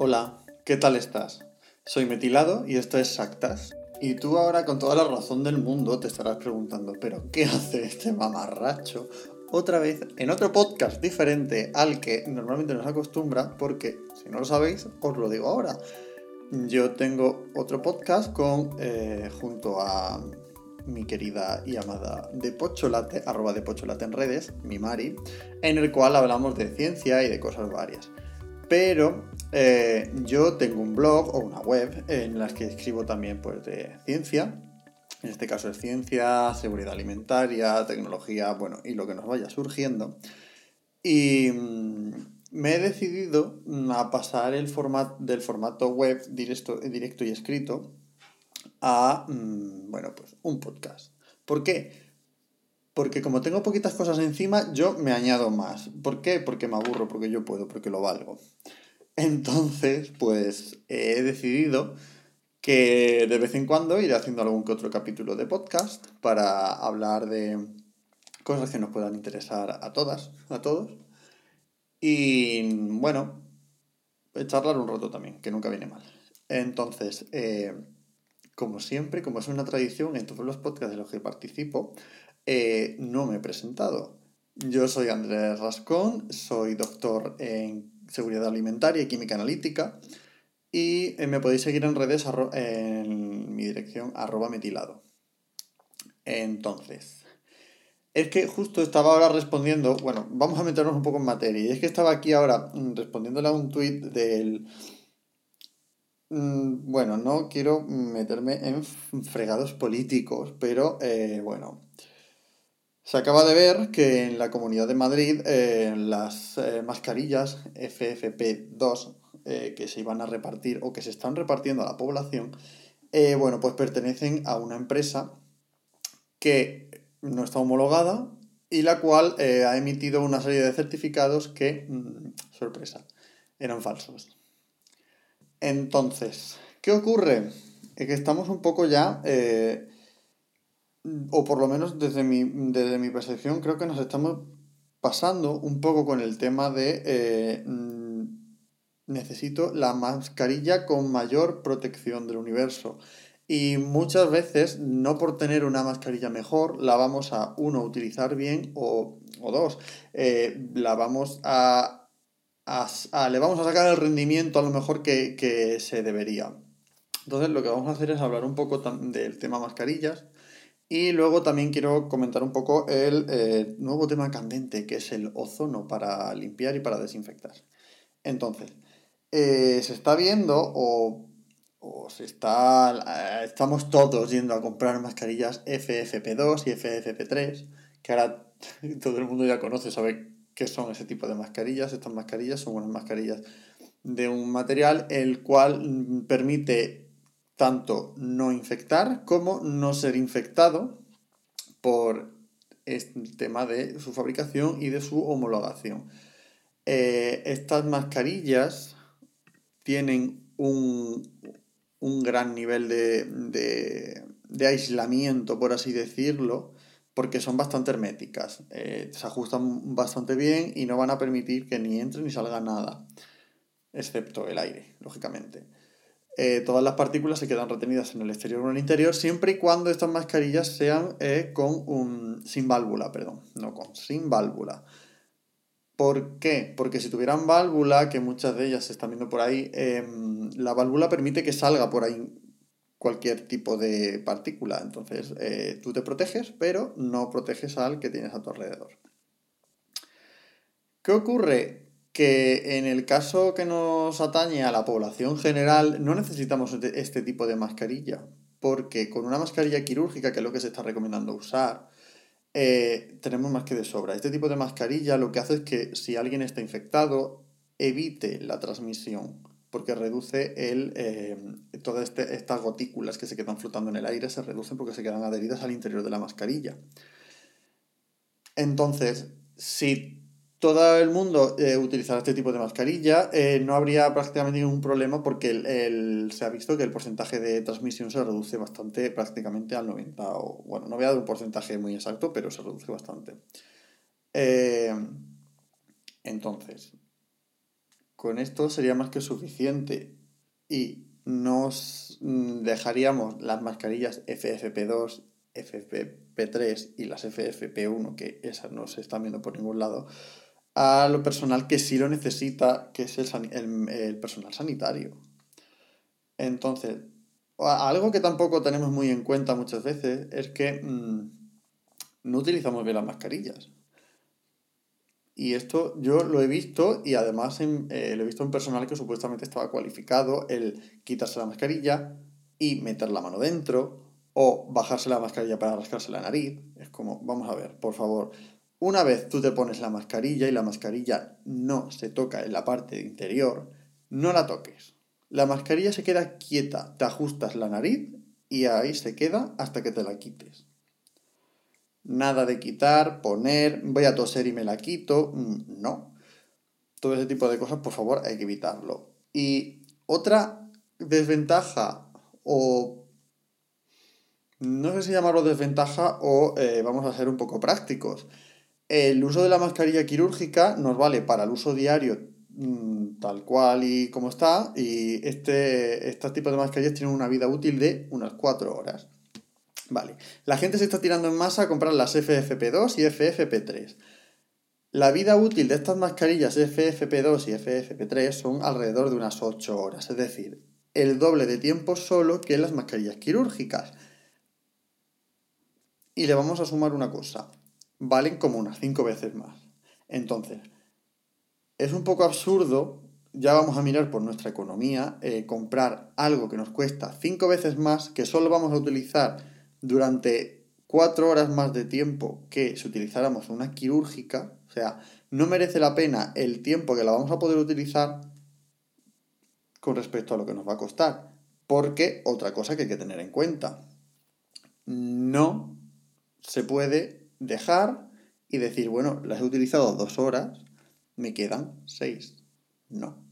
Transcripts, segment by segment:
Hola, ¿qué tal estás? Soy Metilado y esto es Sactas. Y tú ahora con toda la razón del mundo te estarás preguntando, pero ¿qué hace este mamarracho otra vez en otro podcast diferente al que normalmente nos acostumbra? Porque, si no lo sabéis, os lo digo ahora. Yo tengo otro podcast con, eh, junto a mi querida y amada de Pocholate, arroba de Pocholate en redes, mi Mari, en el cual hablamos de ciencia y de cosas varias. Pero eh, yo tengo un blog o una web en las que escribo también pues, de ciencia. En este caso es ciencia, seguridad alimentaria, tecnología, bueno, y lo que nos vaya surgiendo. Y mm, me he decidido a pasar el del formato web directo, directo y escrito a, mm, bueno, pues un podcast. ¿Por qué? Porque como tengo poquitas cosas encima, yo me añado más. ¿Por qué? Porque me aburro, porque yo puedo, porque lo valgo. Entonces, pues he decidido que de vez en cuando iré haciendo algún que otro capítulo de podcast para hablar de cosas que nos puedan interesar a todas, a todos. Y bueno, charlar un rato también, que nunca viene mal. Entonces, eh, como siempre, como es una tradición en todos los podcasts de los que participo, eh, no me he presentado. Yo soy Andrés Rascón, soy doctor en seguridad alimentaria y química analítica. Y eh, me podéis seguir en redes en mi dirección arroba metilado. Entonces, es que justo estaba ahora respondiendo, bueno, vamos a meternos un poco en materia, y es que estaba aquí ahora mm, respondiéndole a un tuit del... Mm, bueno, no quiero meterme en fregados políticos, pero eh, bueno, se acaba de ver que en la Comunidad de Madrid eh, las eh, mascarillas FFP2 eh, que se iban a repartir o que se están repartiendo a la población, bueno, pues pertenecen a una empresa que no está homologada y la cual ha emitido una serie de certificados que, mm, sorpresa, eran falsos. Entonces, ¿qué ocurre? Es que estamos un poco ya o por lo menos desde mi, desde mi percepción, creo que nos estamos pasando un poco con el tema de eh, mm, necesito la mascarilla con mayor protección del universo. Y muchas veces, no por tener una mascarilla mejor, la vamos a, uno, utilizar bien o, dos, eh, la vamos a, a, le vamos a sacar el rendimiento a lo mejor que, que se debería. Entonces lo que vamos a hacer es hablar un poco del tema mascarillas, y luego también quiero comentar un poco el eh, nuevo tema candente, que es el ozono para limpiar y para desinfectar. Entonces, eh, se está viendo o, o, se está, eh, estamos todos yendo a comprar mascarillas FFP2 y FFP3, que ahora todo el mundo ya conoce, sabe qué son ese tipo de mascarillas. Estas mascarillas son unas mascarillas de un material el cual mm, permite tanto no infectar como no ser infectado por el tema de su fabricación y de su homologación. Eh, estas mascarillas tienen un, gran nivel de, aislamiento, por así decirlo, porque son bastante herméticas. Eh, se ajustan bastante bien y no van a permitir que ni entre ni salga nada, excepto el aire, lógicamente. Eh, todas las partículas se quedan retenidas en el exterior o en el interior, siempre y cuando estas mascarillas sean eh, con un, sin válvula, perdón, no con, sin válvula. ¿Por qué? Porque si tuvieran válvula, que muchas de ellas se están viendo por ahí, em, la válvula permite que salga por ahí cualquier tipo de partícula. Entonces, eh, tú te proteges, pero no proteges al que tienes a tu alrededor. ¿Qué ocurre? Que en el caso que nos atañe a la población general no necesitamos este, este tipo de mascarilla, porque con una mascarilla quirúrgica, que es lo que se está recomendando usar, eh, tenemos más que de sobra. Este tipo de mascarilla lo que hace es que si alguien está infectado, evite la transmisión, porque reduce el, eh, todas este, estas gotículas que se quedan flotando en el aire, se reducen porque se quedan adheridas al interior de la mascarilla. Entonces, si todo el mundo eh, utilizara este tipo de mascarilla, eh, no habría prácticamente ningún problema porque el, se ha visto que el porcentaje de transmisión se reduce bastante, prácticamente al 90%. O, bueno, no voy a dar un porcentaje muy exacto, pero se reduce bastante. Eh, entonces, con esto sería más que suficiente y nos dejaríamos las mascarillas FFP2, FFP3 y las FFP1, que esas no se están viendo por ningún lado, a lo personal que sí lo necesita, que es el, personal sanitario. Entonces, algo que tampoco tenemos muy en cuenta muchas veces es que mm, no utilizamos bien las mascarillas. Y esto yo lo he visto y además eh, lo he visto en personal que supuestamente estaba cualificado el quitarse la mascarilla y meter la mano dentro o bajarse la mascarilla para rascarse la nariz. Es como, vamos a ver, por favor, una vez tú te pones la mascarilla y la mascarilla no se toca en la parte interior, no la toques. La mascarilla se queda quieta, te ajustas la nariz y ahí se queda hasta que te la quites. Nada de quitar, poner, voy a toser y me la quito. Mm, no. Todo ese tipo de cosas, por favor, hay que evitarlo. Y otra desventaja o... No sé si llamarlo desventaja o eh, vamos a ser un poco prácticos. El uso de la mascarilla quirúrgica nos vale para el uso diario mm, tal cual y como está, y este, este tipo de mascarillas tienen una vida útil de unas 4 horas. Vale. La gente se está tirando en masa a comprar las FFP2 y FFP3. La vida útil de estas mascarillas FFP2 y FFP3 son alrededor de unas 8 horas, es decir, el doble de tiempo solo que las mascarillas quirúrgicas. Y le vamos a sumar una cosa, valen como unas 5 veces más. Entonces, es un poco absurdo, ya vamos a mirar por nuestra economía, eh, comprar algo que nos cuesta 5 veces más, que solo vamos a utilizar durante cuatro horas más de tiempo que si utilizáramos una quirúrgica, o sea, no merece la pena el tiempo que la vamos a poder utilizar con respecto a lo que nos va a costar. Porque otra cosa que hay que tener en cuenta, no se puede dejar y decir, bueno, las he utilizado dos horas, me quedan seis. No.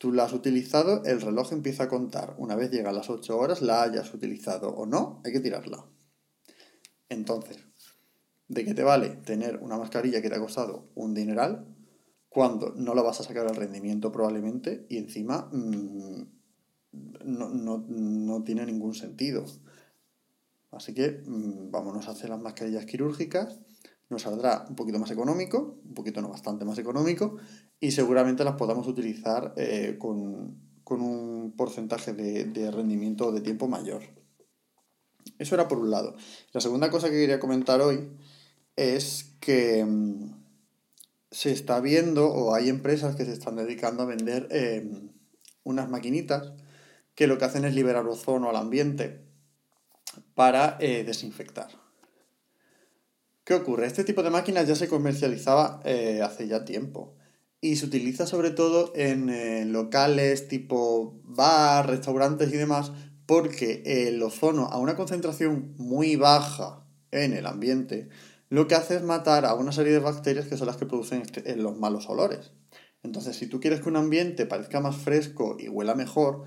Tú la has utilizado, el reloj empieza a contar. Una vez llega a las 8 horas, la hayas utilizado o no, hay que tirarla. Entonces, ¿de qué te vale tener una mascarilla que te ha costado un dineral cuando no la vas a sacar al rendimiento probablemente y encima mm, no, tiene ningún sentido? Así que mm, vámonos a hacer las mascarillas quirúrgicas nos saldrá un poquito más económico, un poquito no bastante más económico, y seguramente las podamos utilizar eh, con, un porcentaje de, rendimiento o de tiempo mayor. Eso era por un lado. La segunda cosa que quería comentar hoy es que mm, se está viendo o hay empresas que se están dedicando a vender em, unas maquinitas que lo que hacen es liberar ozono al ambiente para eh, desinfectar. ¿Qué ocurre? Este tipo de máquinas ya se comercializaba eh, hace ya tiempo y se utiliza sobre todo en eh, locales tipo bar, restaurantes y demás porque el ozono a una concentración muy baja en el ambiente lo que hace es matar a una serie de bacterias que son las que producen este, los malos olores. Entonces, si tú quieres que un ambiente parezca más fresco y huela mejor,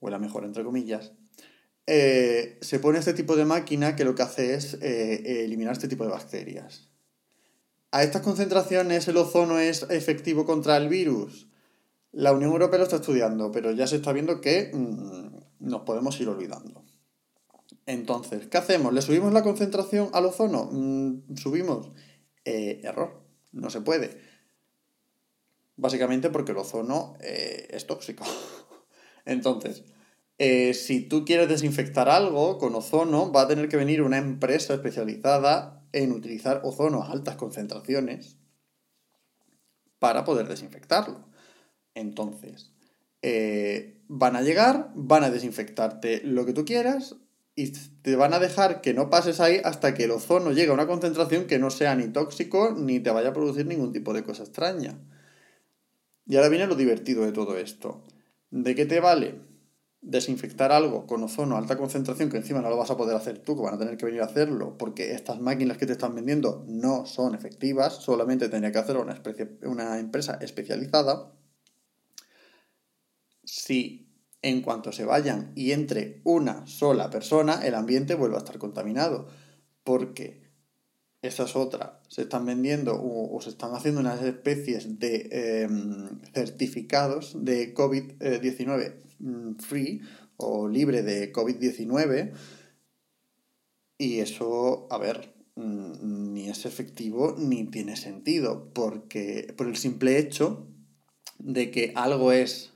huela mejor entre comillas, eh, se pone este tipo de máquina que lo que hace es eh, eliminar este tipo de bacterias. ¿A estas concentraciones el ozono es efectivo contra el virus? La Unión Europea lo está estudiando, pero ya se está viendo que mm, nos podemos ir olvidando. Entonces, ¿qué hacemos? ¿Le subimos la concentración al ozono? Mm, ¿Subimos? Eh, error, no se puede. Básicamente porque el ozono es tóxico. Entonces, eh, si tú quieres desinfectar algo con ozono, va a tener que venir una empresa especializada en utilizar ozono a altas concentraciones para poder desinfectarlo. Entonces, eh, van a llegar, van a desinfectarte lo que tú quieras y te van a dejar que no pases ahí hasta que el ozono llegue a una concentración que no sea ni tóxico ni te vaya a producir ningún tipo de cosa extraña. Y ahora viene lo divertido de todo esto. ¿De qué te vale? Desinfectar algo con ozono a alta concentración, que encima no lo vas a poder hacer tú, que van a tener que venir a hacerlo, porque estas máquinas que te están vendiendo no son efectivas, solamente tenía que hacerlo una, especie, una empresa especializada. Si en cuanto se vayan y entre una sola persona, el ambiente vuelve a estar contaminado, porque esa es otra. Se están vendiendo o, se están haciendo unas especies de em, certificados de COVID-19 mm, free o libre de COVID-19. Y eso, a ver, mm, ni es efectivo ni tiene sentido, porque por el simple hecho de que algo es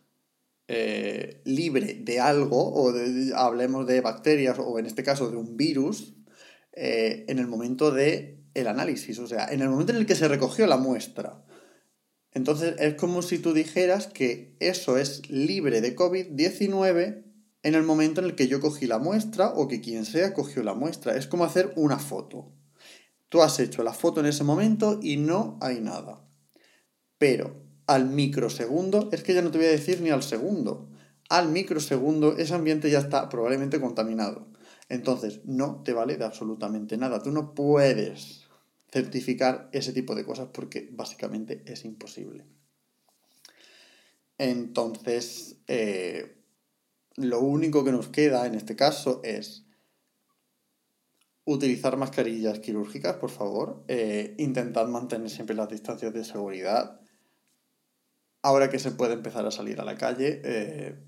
eh, libre de algo, o hablemos de bacterias, o en este caso de un virus, eh, en el momento de el análisis, o sea, en el momento en el que se recogió la muestra. Entonces es como si tú dijeras que eso es libre de COVID-19 en el momento en el que yo cogí la muestra o que quien sea cogió la muestra. Es como hacer una foto. Tú has hecho la foto en ese momento y no hay nada. Pero al microsegundo, es que ya no te voy a decir ni al segundo, al microsegundo ese ambiente ya está probablemente contaminado. Entonces, no te vale de absolutamente nada. Tú no puedes certificar ese tipo de cosas porque básicamente es imposible. Entonces, eh, lo único que nos queda en este caso es utilizar mascarillas quirúrgicas, por favor. Eh, intentad mantener siempre las distancias de seguridad. Ahora que se puede empezar a salir a la calle, eh,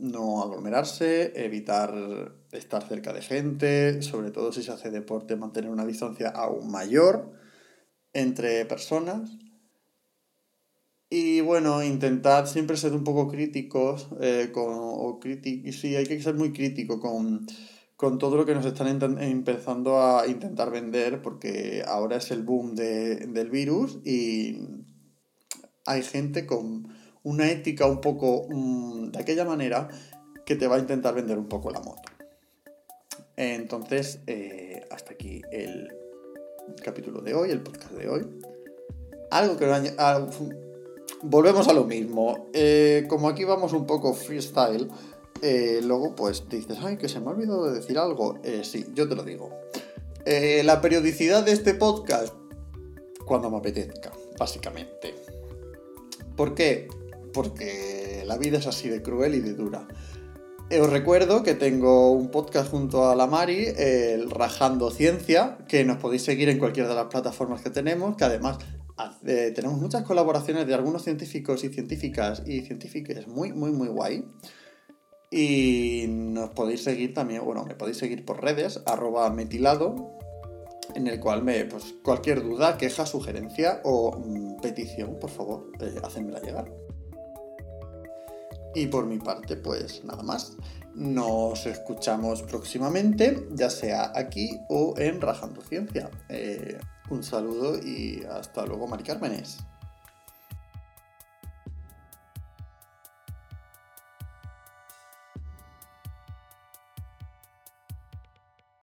no aglomerarse, evitar estar cerca de gente, sobre todo si se hace deporte, mantener una distancia aún mayor entre personas. Y bueno, intentar siempre ser un poco críticos, eh, con, o sí, hay que ser muy crítico con, con todo lo que nos están empezando a intentar vender, porque ahora es el boom de, del virus y hay gente con una ética un poco mm, de aquella manera que te va a intentar vender un poco la moto. Entonces, eh, hasta aquí el capítulo de hoy, el podcast de hoy. Algo que... Ah, volvemos a lo mismo. Eh, como aquí vamos un poco freestyle, eh, luego pues dices, ay, que se me ha olvidado de decir algo. sí, yo te lo digo. la periodicidad de este podcast, cuando me apetezca, básicamente. ¿Por qué? Porque la vida es así de cruel y de dura. Os recuerdo que tengo un podcast junto a la Mari, el Rajando Ciencia, que nos podéis seguir en cualquiera de las plataformas que tenemos, que además eh, tenemos muchas colaboraciones de algunos científicos y científicas y científicas muy, muy, muy guay. Y nos podéis seguir también, bueno, me podéis seguir por redes, arroba metilado, en el cual me, pues cualquier duda, queja, sugerencia o mm, petición, por favor, eh, hacedmela llegar. Y por mi parte, pues nada más. Nos escuchamos próximamente, ya sea aquí o en Rajando Ciencia. Eh, un saludo y hasta luego, Mari Cármenes.